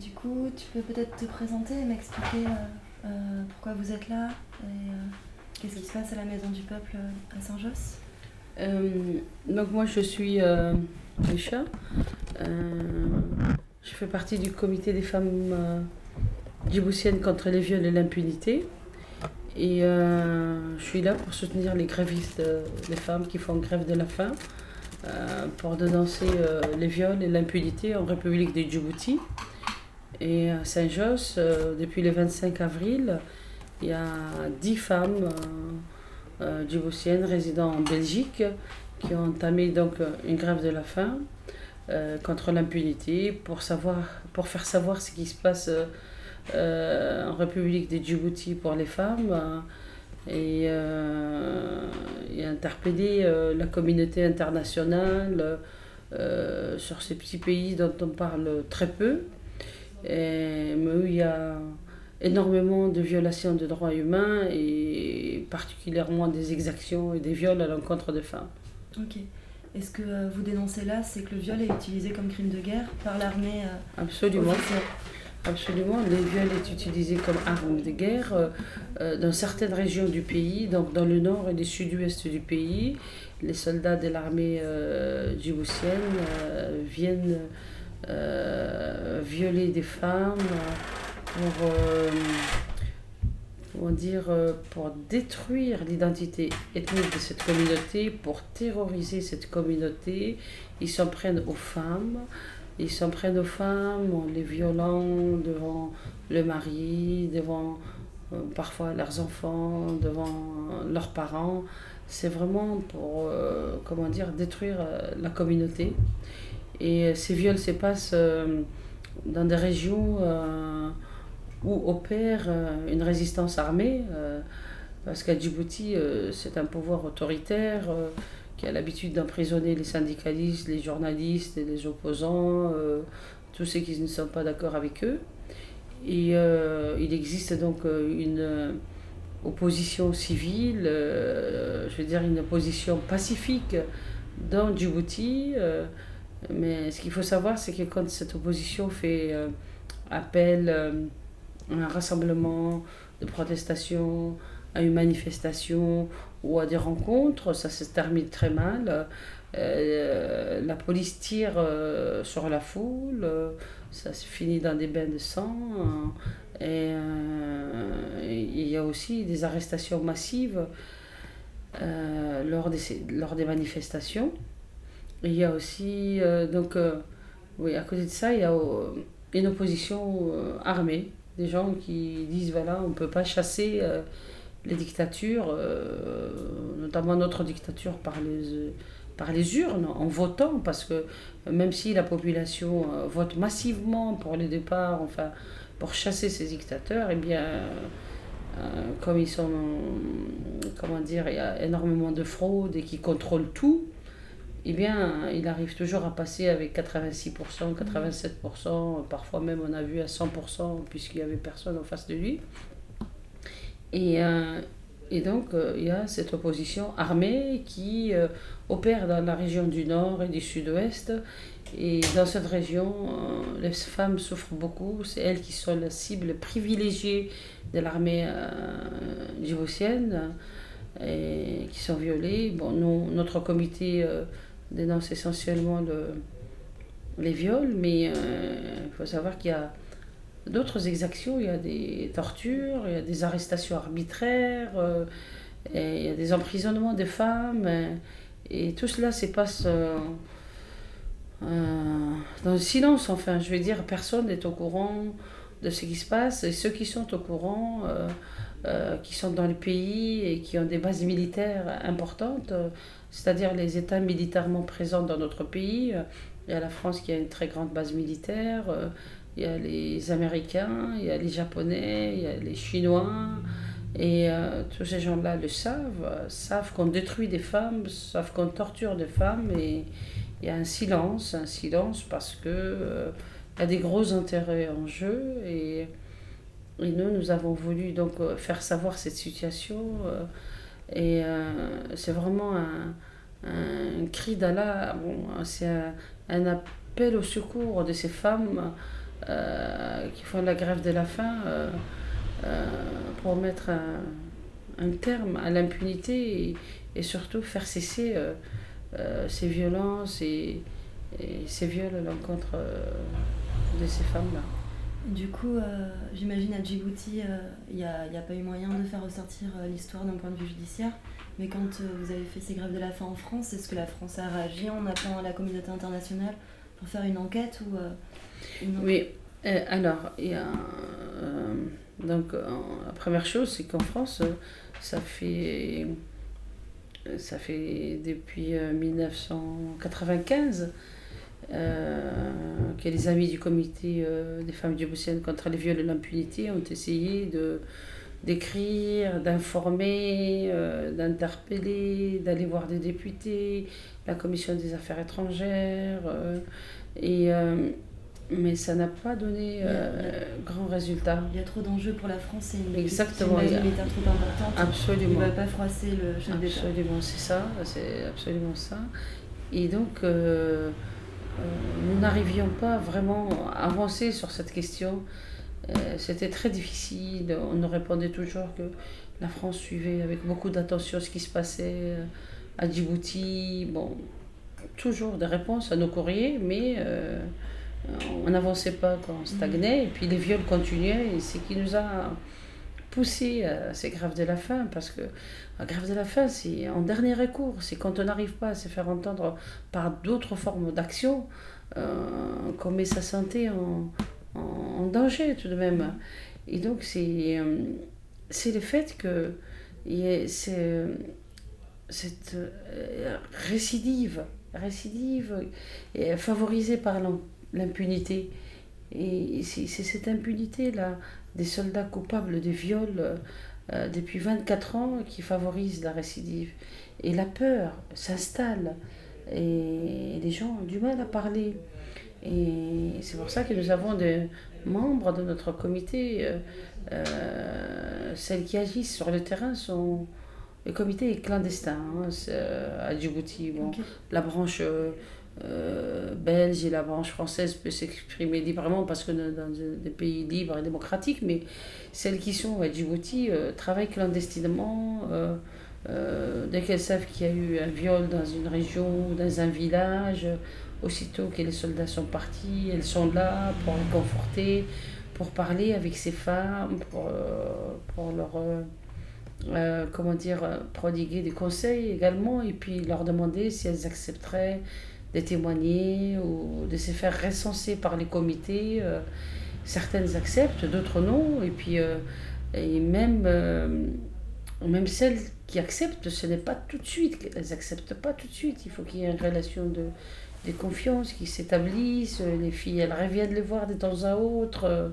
du coup, tu peux peut-être te présenter et m'expliquer pourquoi vous êtes là et qu'est-ce qui se passe à la Maison du Peuple à Saint-Josse? Donc moi je suis Aïcha. je fais partie du comité des femmes djiboutiennes contre les viols et l'impunité. Et je suis là pour soutenir les grévistes, les femmes qui font grève de la faim. Euh, pour dénoncer euh, les viols et l'impunité en République de Djibouti. Et à Saint-Josse, euh, depuis le 25 avril, il y a dix femmes djiboutiennes résidant en Belgique qui ont entamé donc une grève de la faim contre l'impunité pour, savoir, pour faire savoir ce qui se passe en République de Djibouti pour les femmes et, euh, interpeller euh, la communauté internationale euh, sur ces petits pays dont on parle très peu, et, mais où il y a énormément de violations de droits humains et particulièrement des exactions et des viols à l'encontre des femmes. Ok. est ce que vous dénoncez là, c'est que le viol est utilisé comme crime de guerre par l'armée Absolument. Absolument, le viol est utilisé comme arme de guerre euh, euh, dans certaines régions du pays, donc dans le nord et le sud-ouest du pays. Les soldats de l'armée euh, djiboutienne viennent violer des femmes pour, dire, pour détruire l'identité ethnique de cette communauté, pour terroriser cette communauté. Ils s'en prennent aux femmes. Ils s'en prennent aux femmes les violant devant le mari, devant euh, parfois leurs enfants, devant leurs parents. C'est vraiment pour, euh, comment dire, détruire euh, la communauté. Et ces viols se passent dans des régions où opère une résistance armée, parce qu'à Djibouti, c'est un pouvoir autoritaire qui a l'habitude d'emprisonner les syndicalistes, les journalistes les opposants, euh, tous ceux qui ne sont pas d'accord avec eux. Et euh, il existe donc euh, une opposition civile, je veux dire une opposition pacifique dans Djibouti. mais ce qu'il faut savoir, c'est que quand cette opposition fait appel à un rassemblement de protestation, à une manifestation ou à des rencontres, ça se termine très mal. Euh, la police tire euh, sur la foule, ça se finit dans des bains de sang. et il y a aussi des arrestations massives euh, lors, des, lors des manifestations. il y a aussi, donc, oui, à côté de ça, il y a une opposition armée, des gens qui disent voilà, on ne peut pas chasser les dictatures, euh, notamment notre dictature par les, par les urnes, en votant, parce que même si la population euh, vote massivement pour les départs, enfin, pour chasser ces dictateurs, eh bien, euh, comme ils sont, comment dire, il y a énormément de fraude et qui contrôlent tout, eh bien, il arrive toujours à passer avec 86%, 87%, parfois même on a vu à 100%, puisqu'il n'y avait personne en face de lui. Et, euh, et donc, euh, il y a cette opposition armée qui euh, opère dans la région du nord et du sud-ouest. Et dans cette région, les femmes souffrent beaucoup. C'est elles qui sont la cible privilégiée de l'armée djiboutienne et qui sont violées. Bon, nous, notre comité dénonce essentiellement le, les viols, mais il faut savoir qu'il y a d'autres exactions. Il y a des tortures, il y a des arrestations arbitraires, euh, il y a des emprisonnements de femmes. Et, tout cela se passe euh, euh, dans le silence. Enfin, je veux dire, personne n'est au courant de ce qui se passe. Et ceux qui sont au courant, qui sont dans le pays et qui ont des bases militaires importantes, c'est-à-dire les États militairement présents dans notre pays. Il y a la France qui a une très grande base militaire il y a les Américains, il y a les Japonais, il y a les Chinois. Et euh, tous ces gens-là le savent, savent qu'on détruit des femmes, savent qu'on torture des femmes. Et il y a un silence, un silence parce que euh, y a des gros intérêts en jeu. Et, et nous, nous avons voulu donc euh, faire savoir cette situation. et c'est vraiment un, un cri d'Allah, bon, c'est un, appel au secours de ces femmes qui font la grève de la faim pour mettre un, terme à l'impunité et, surtout faire cesser ces violences et, ces viols à l'encontre de ces femmes-là. Du coup, j'imagine à Djibouti, il n'y a, pas eu moyen de faire ressortir l'histoire d'un point de vue judiciaire. Mais quand euh, vous avez fait ces grèves de la faim en France, est-ce que la France a réagi en appelant à la communauté internationale pour faire une enquête ou euh, Oui, euh, alors, il y a, donc, la première chose, c'est qu'en France, ça fait, ça fait depuis 1995 que les amis du comité des femmes djiboutiennes contre les viols et l'impunité ont essayé de d'écrire, d'informer, euh, d'interpeller, d'aller voir des députés, la commission des affaires étrangères. Euh, et, euh, mais ça n'a pas donné grand résultat. Il y a trop d'enjeux pour la France et une Exactement, une militaire trop importante. Absolument. Il ne va pas froisser le chef d'État. Absolument, c'est ça, c'est absolument ça. Et donc, nous n'arrivions pas vraiment à avancer sur cette question. Euh, c'était très difficile. On nous répondait toujours que la France suivait avec beaucoup d'attention ce qui se passait euh, à Djibouti. Bon, toujours des réponses à nos courriers, mais euh, on n'avançait pas, quand on stagnait. Et puis les viols continuaient, et c'est ce qui nous a poussé à ces grèves de la faim, parce que la grève de la faim, c'est en dernier recours, c'est quand on n'arrive pas à se faire entendre par d'autres formes d'action qu'on met sa santé en, en, danger tout de même. Et donc, c'est euh, le fait que c'est cette euh, récidive, récidive est favorisée par l'impunité. Et c'est cette impunité-là des soldats coupables de viols euh, depuis 24 ans qui favorise la récidive. Et la peur s'installe et les gens ont du mal à parler. Et c'est pour ça que nous avons des membres de notre comité. Euh, euh, celles qui agissent sur le terrain sont. Le comité est clandestin hein, euh, à Djibouti. Bon, La branche belge et la branche française peuvent s'exprimer librement parce que dans des pays libres et démocratiques, mais celles qui sont à Djibouti travaillent clandestinement. Dès qu'elles savent qu'il y a eu un viol dans une région ou dans un village, Aussitôt que les soldats sont partis, elles sont là pour les conforter, pour parler avec ces femmes, pour, euh, leur euh, euh, comment dire, prodiguer des conseils également, et puis leur demander si elles accepteraient de témoigner ou de se faire recenser par les comités. certaines acceptent, d'autres non, et puis et même, même celles qui acceptent, ce n'est pas tout de suite, elles n'acceptent pas tout de suite, il faut qu'il y ait une relation de des confiances qui s'établissent. Les filles, elles reviennent les voir de temps à autre euh,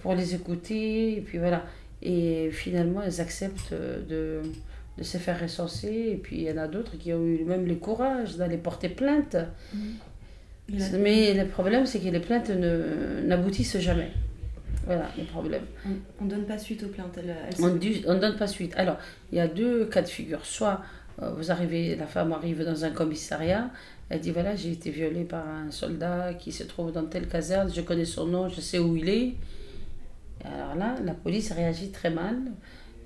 pour les écouter. Et puis voilà. Et finalement, elles acceptent de, de se faire recenser. Et puis il y en a d'autres qui ont eu même le courage d'aller porter plainte. Mmh. Mais le problème, c'est que les plaintes n'aboutissent jamais. Voilà le problème. On ne donne pas suite aux plaintes. on ne donne pas suite. Alors, il y a deux cas de figure. Soit euh, vous arrivez, la femme arrive dans un commissariat, elle dit voilà, j'ai été violée par un soldat qui se trouve dans telle caserne, je connais son nom, je sais où il est. alors là, la police réagit très mal.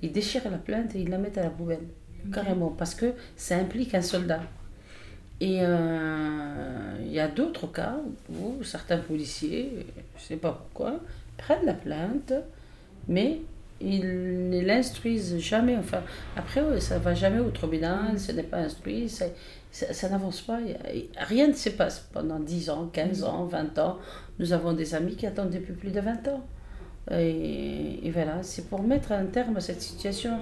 Ils déchirent la plainte et ils la mettent à la poubelle. Carrément, parce que ça implique un soldat. Et euh, il y a d'autres cas où certains policiers, je ne sais pas pourquoi, prennent la plainte, mais ils ne l'instruisent jamais. Enfin, après, ça ne va jamais au tribunal, ce n'est pas instruit, ça, ça, n'avance pas. Rien ne se passe pendant 10 ans, 15 ans, 20 ans. Nous avons des amis qui attendent depuis plus de 20 ans. Et, voilà, c'est pour mettre un terme à cette situation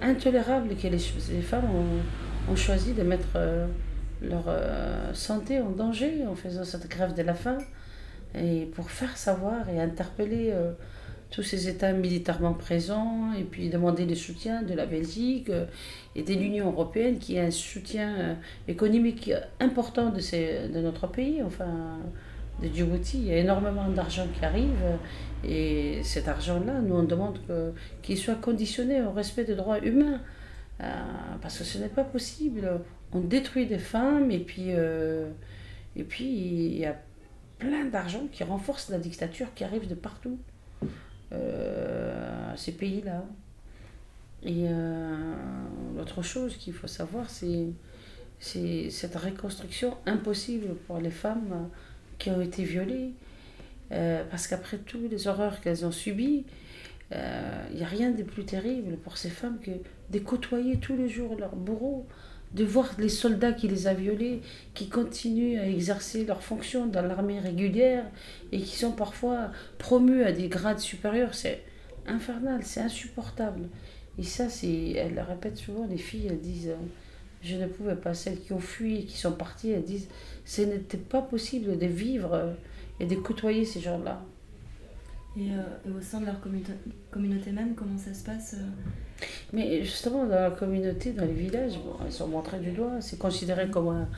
intolérable que les, femmes ont, ont, choisi de mettre euh, leur euh, santé en danger en faisant cette grève de la faim. Et pour faire savoir et interpeller. Euh, tous ces États militairement présents et puis demander le soutien de la Belgique euh, et de l'Union européenne qui a un soutien euh, économique important de, ces, de notre pays, enfin de Djibouti. Il y a énormément d'argent qui arrive et cet argent-là, nous on demande qu'il soit conditionné au respect des droits humains parce que ce n'est pas possible. On détruit des femmes et puis, et puis il y a plein d'argent qui renforce la dictature qui arrive de partout, euh, ces pays-là. Et euh, l'autre chose qu'il faut savoir, c'est, c'est cette reconstruction impossible pour les femmes qui ont été violées. Euh, parce qu'après toutes les horreurs qu'elles ont subies, il n'y a rien de plus terrible pour ces femmes que de côtoyer tous les jours leur bourreau, de voir les soldats qui les a violés, qui continuent à exercer leurs fonctions dans l'armée régulière et qui sont parfois promus à des grades supérieurs, c'est infernal, c'est insupportable. Et ça, c'est, elles le répètent souvent, les filles, elles disent, euh, je ne pouvais pas, celles qui ont fui et qui sont parties, elles disent, ce n'était pas possible de vivre euh, et de côtoyer ces gens-là. Et, euh, au sein de leur communauté même, comment ça se passe mais justement, dans la communauté, dans les villages, elles sont montrées du doigt, c'est considéré comme un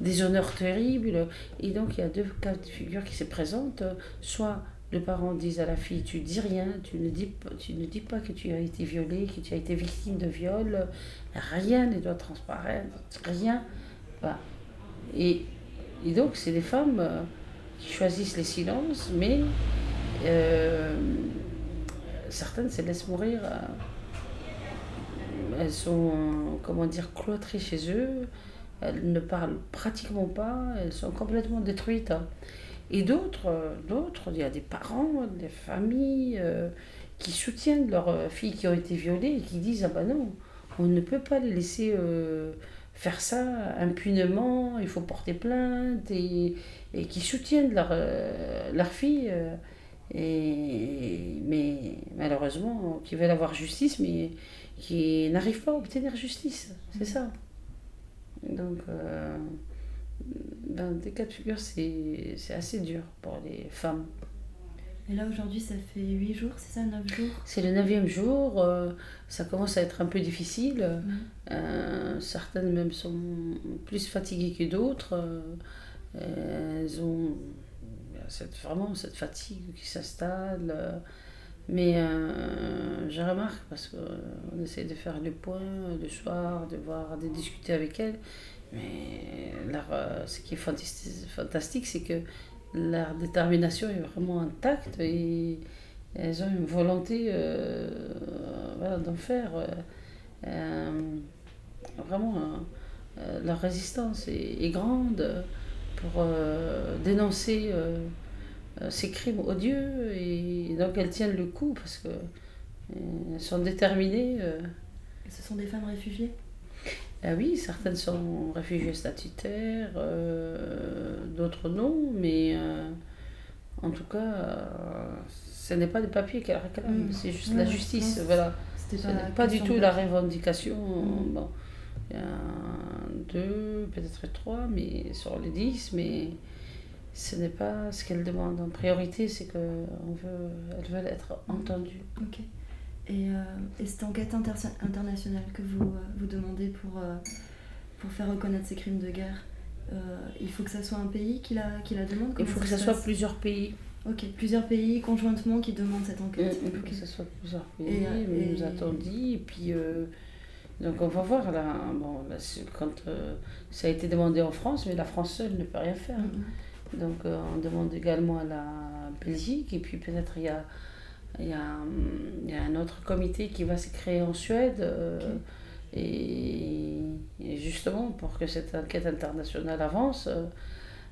déshonneur terrible. Et donc, il y a deux cas de figure qui se présentent. Soit le parent dit à la fille Tu dis rien, tu ne dis, tu ne dis pas que tu as été violée, que tu as été victime de viol, rien ne doit transparaître, rien. Et, et donc, c'est des femmes euh, qui choisissent les silences, mais euh, certaines se laissent mourir. Euh, elles sont, comment dire, cloîtrées chez eux, elles ne parlent pratiquement pas, elles sont complètement détruites. Hein. Et d'autres, d'autres, il y a des parents, des familles euh, qui soutiennent leurs filles qui ont été violées et qui disent Ah ben non, on ne peut pas les laisser euh, faire ça impunément, il faut porter plainte, et, et qui soutiennent leurs euh, leur filles. et, mais malheureusement, qui veulent avoir justice, mais qui n'arrivent pas à obtenir justice. C'est ça. Donc, euh, dans des cas de figure, c'est assez dur pour les femmes. Et là, aujourd'hui, ça fait 8 jours, c'est ça, 9 jours? C'est le 9 jour. Euh, ça commence à être un peu difficile. Euh, certaines même sont plus fatiguées que d'autres. elles ont cette, vraiment cette fatigue qui s'installe. Mais euh, je remarque, parce qu'on essaie de faire le point le soir, de voir, de discuter avec elles. Mais euh, ce qui est fantastique, c'est que leur détermination est vraiment intacte et elles ont une volonté euh, d'en faire. vraiment, leur résistance est grande pour dénoncer euh, ces crimes odieux et donc elles tiennent le coup parce que euh, elles sont déterminées. Euh. Ce sont des femmes réfugiées? Ah oui, certaines sont réfugiées statutaires, d'autres non, mais en tout cas, ce n'est pas des papiers qu'elles réclament, mm. c'est juste la justice. voilà. Ce n'est pas, du tout la revendication. Mm. Bon, il y a deux, peut-être trois, mais sur les dix, mais ce n'est pas ce qu'elles demandent. En priorité, c'est qu'elles veut, veulent être entendues. Ok. Et, euh, et cette enquête internationale que vous, euh, vous demandez pour, euh, pour faire reconnaître ces crimes de guerre, il faut que ça soit un pays qui la, qui la demande? Il faut que ce soit plusieurs pays. Ok, plusieurs pays conjointement qui demandent cette enquête. Il faut que ce soit plusieurs pays, et, nous a dit. Et puis, donc on va voir là. Bon, quand ça a été demandé en France, mais la France seule ne peut rien faire. Donc euh, on demande également à la Belgique et puis peut-être il y a, y, a, y a un autre comité qui va se créer en Suède. Euh, et, justement, pour que cette enquête internationale avance, euh,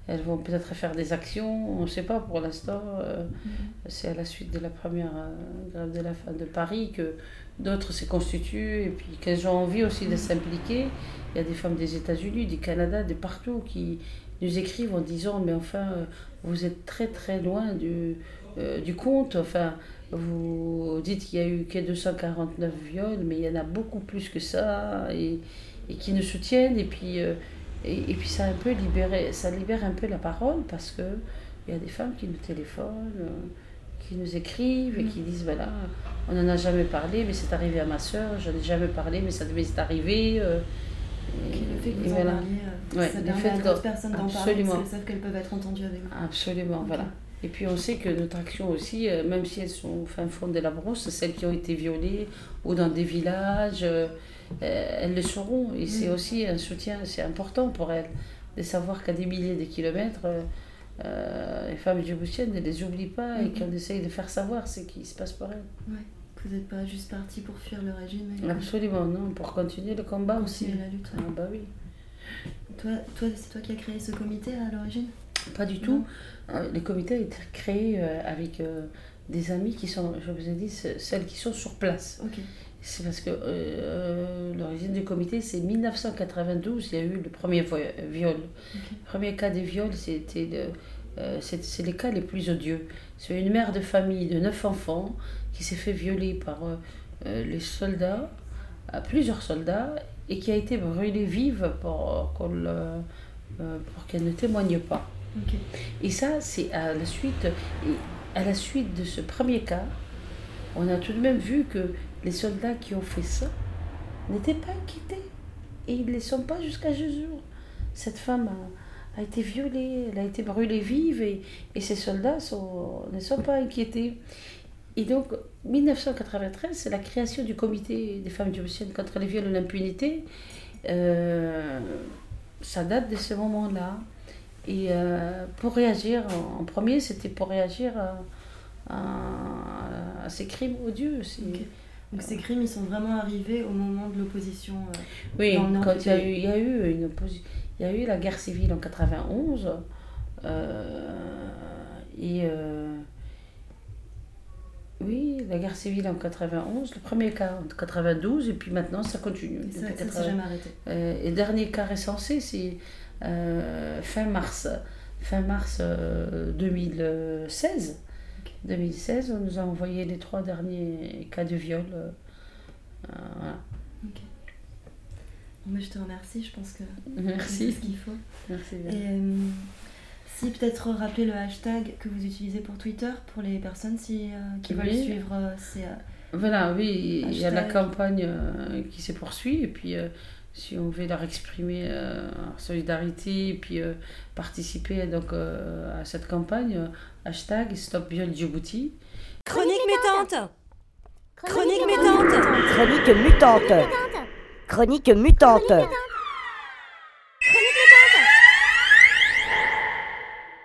elles vont peut-être faire des actions, on ne sait pas pour l'instant. Mhm. C'est à la suite de la première grève de la faim de Paris que d'autres se constituent et puis qu'elles ont envie aussi de mhm. s'impliquer. Il y a des femmes des États-Unis, du Canada, de partout qui, nous écrivent en disant mais enfin euh, vous êtes très très loin du, euh, du compte, enfin vous dites qu'il y a eu que 249 viols, mais il y en a beaucoup plus que ça et, et qui nous soutiennent et puis euh, et, et, puis ça un peu libéré, ça libère un peu la parole parce que il y a des femmes qui nous téléphonent, qui nous écrivent et qui disent voilà, on n'en a jamais parlé, mais c'est arrivé à ma soeur, je n'en ai jamais parlé, mais ça devait arrivé. Et, le fait que vous en parliez, euh, ça permet à d'autres personnes d'en parler parce qu'elles savent qu'elles peuvent être entendues avec vous. Absolument, voilà. Et puis on sait que notre action aussi, euh, même si elles sont au fin fond de la brousse, celles qui ont été violées ou dans des villages, euh, elles le sauront. Et c'est aussi un soutien, c'est important pour elles de savoir qu'à des milliers de kilomètres, euh, les femmes djiboutiennes ne les oublie pas et Mhm. qu'on essaye de faire savoir ce qui se passe pour elles. Ouais. Vous n'êtes pas juste parti pour fuir le régime et Absolument, non, pour continuer le combat aussi. continuer la lutte. ouais. Ah bah oui. Toi, toi c'est toi qui as créé ce comité à l'origine? Pas du tout. Euh, Le comité a été créé euh, avec euh, des amis qui sont, je vous ai dit, ce- celles qui sont sur place. Ok. C'est parce que euh, l'origine du comité, c'est 1992, il y a eu le premier viol. Le premier cas de viol, c'était euh, c'est les cas les plus odieux. C'est une mère de famille de neuf enfants qui s'est fait violer par euh, euh, les soldats, euh, plusieurs soldats, et qui a été brûlée vive pour, euh, pour qu'elle ne témoigne pas. Et ça, c'est à la suite, à la suite de ce premier cas, on a tout de même vu que les soldats qui ont fait ça n'étaient pas inquiétés. Et ils ne les sont pas jusqu'à jour. Cette femme a, a été violée, elle a été brûlée vive et, et ces soldats sont, ne sont pas inquiétés. Et donc, 1993, c'est la création du comité des femmes djiboutiennes contre les viols et l'impunité. Euh, ça date de ce moment-là. Et euh, pour réagir, en, premier, c'était pour réagir à, à- à ces crimes odieux. Ok. Donc ces crimes, ils sont vraiment arrivés au moment de l'opposition. euh, Oui, Dans le nord quand il y, a eu, il y a eu une opposi- il y a eu la guerre civile en 91 euh, et euh, oui, la guerre civile en 91, le premier cas en 92 et puis maintenant ça continue. et ça, ça 80. s'est jamais arrêté. Euh, et le dernier cas recensé, c'est euh, fin mars, fin mars euh, 2016. Ok. 2016, on nous a envoyé les trois derniers cas de viol. voilà. Mais je te remercie, je pense que c'est ce qu'il faut. Merci bien. Et euh, si peut-être rappeler le hashtag que vous utilisez pour Twitter pour les personnes si, euh, qui veulent suivre, euh, c'est Voilà, oui, il y a la campagne euh, qui se poursuit et puis euh, si on veut leur exprimer euh, en solidarité et puis euh, participer donc euh, à cette campagne, euh, hashtag Stop Viol Djibouti. Chronique mutante Chronique mutante Chronique mutante. Chronique mutante.